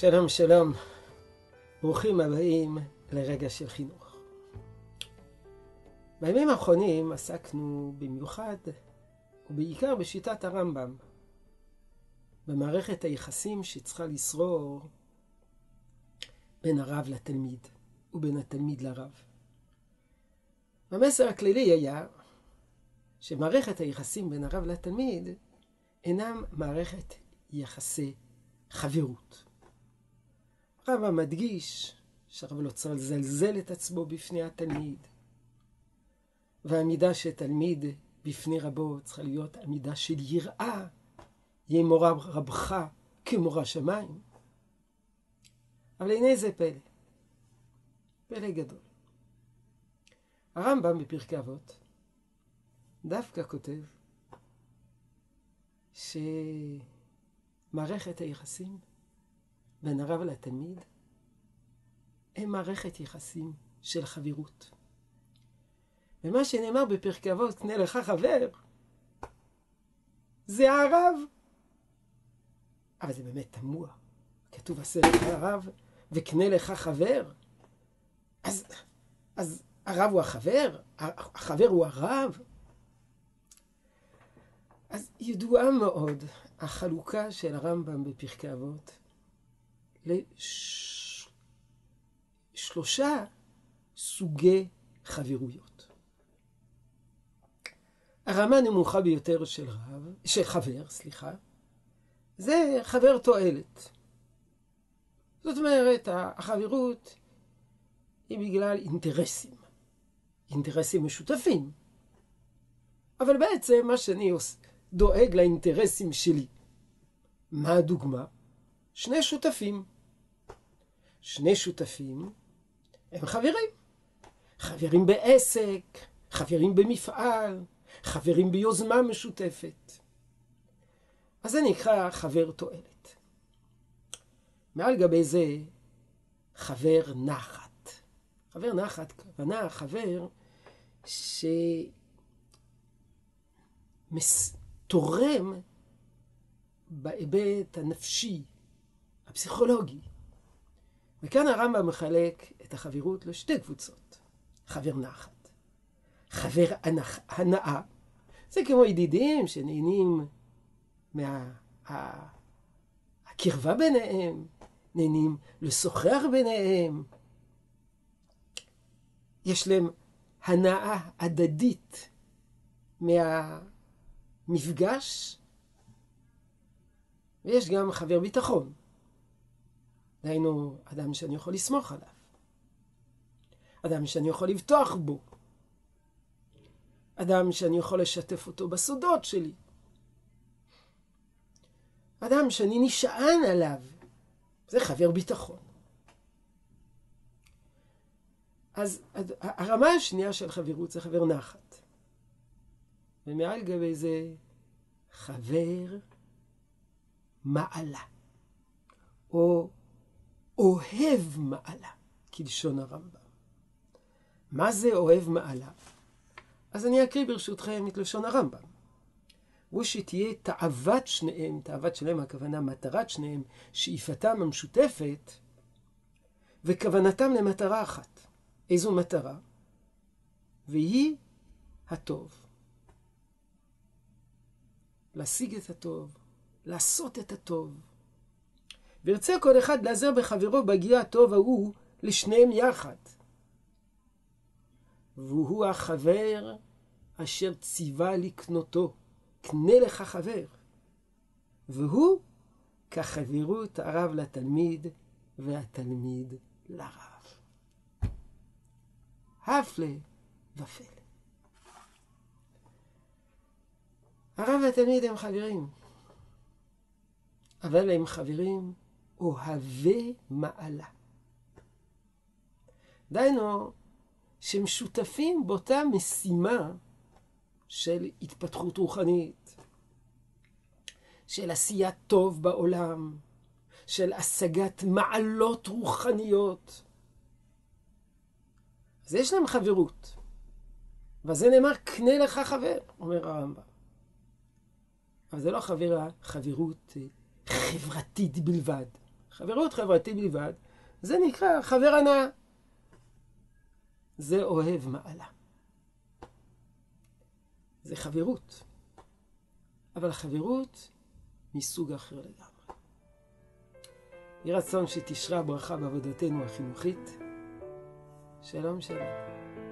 שלום שלום, ברוכים הבאים לרגע של חינוך. בימים האחרונים עסקנו במיוחד ובעיקר בשיטת הרמב"ם, במערכת היחסים שצריכה לשרור בין הרב לתלמיד ובין התלמיד לרב. המסר הכללי היה שמערכת היחסים בין הרב לתלמיד אינם מערכת יחסי חברות. הרמב"ם מדגיש שהרב לא צריך לזלזל את עצמו בפני התלמיד, והעמידה של תלמיד בפני רבו צריכה להיות עמידה של יראה, יהיה מורה רבך כמורה שמיים. אבל הנה זה פלא, פלא גדול. הרמב"ם בפרקי אבות דווקא כותב שמערכת היחסים בין הרב לתלמיד הם מערכת יחסים של חברות. ומה שנאמר בפרקי אבות, קנה לך חבר, זה הרב. אבל זה באמת תמוה. כתוב לך הרב וקנה לך חבר. אז, אז הרב הוא החבר? החבר הוא הרב? אז ידועה מאוד החלוקה של הרמב"ם בפרקי אבות לשלושה סוגי חברויות. הרמה הנמוכה ביותר של רב, של חבר, סליחה, זה חבר תועלת. זאת אומרת, החברות היא בגלל אינטרסים, אינטרסים משותפים. אבל בעצם מה שאני עושה, דואג לאינטרסים שלי. מה הדוגמה? שני שותפים. שני שותפים הם חברים. חברים בעסק, חברים במפעל, חברים ביוזמה משותפת. אז זה נקרא חבר תועלת. מעל גבי זה חבר נחת. חבר נחת, כוונה חבר שתורם בהיבט הנפשי, הפסיכולוגי. וכאן הרמב"ם מחלק את החברות לשתי קבוצות. חבר נחת, חבר הנאה, זה כמו ידידים שנהנים מהקרבה מה, ביניהם, נהנים לשוחח ביניהם. יש להם הנאה הדדית מהמפגש, ויש גם חבר ביטחון. דהיינו, אדם שאני יכול לסמוך עליו. אדם שאני יכול לבטוח בו. אדם שאני יכול לשתף אותו בסודות שלי. אדם שאני נשען עליו. זה חבר ביטחון. אז הרמה השנייה של חברות זה חבר נחת. ומעל גבי זה חבר מעלה. או אוהב מעלה, כלשון הרמב"ם. מה זה אוהב מעלה? אז אני אקריא ברשותכם את לשון הרמב"ם. הוא שתהיה תאוות שניהם, תאוות שניהם הכוונה מטרת שניהם, שאיפתם המשותפת, וכוונתם למטרה אחת. איזו מטרה? והיא הטוב. להשיג את הטוב, לעשות את הטוב. וירצה כל אחד לעזר בחברו בהגיע הטוב ההוא לשניהם יחד. והוא החבר אשר ציווה לקנותו, קנה לך חבר. והוא כחברות הרב לתלמיד והתלמיד לרב. הפלא ופלא. הרב והתלמיד הם חברים, אבל הם חברים אוהבי מעלה. דהיינו, שהם שותפים באותה משימה של התפתחות רוחנית, של עשיית טוב בעולם, של השגת מעלות רוחניות. אז יש להם חברות. וזה נאמר, קנה לך חבר, אומר הרמב"ם. אבל זה לא חבר, חברות חברתית בלבד. חברות חברתי בלבד, זה נקרא חבר הנאה. זה אוהב מעלה. זה חברות. אבל חברות מסוג אחר לגמרי. יהי רצון שתשרה ברכה בעבודתנו החינוכית. שלום שלום.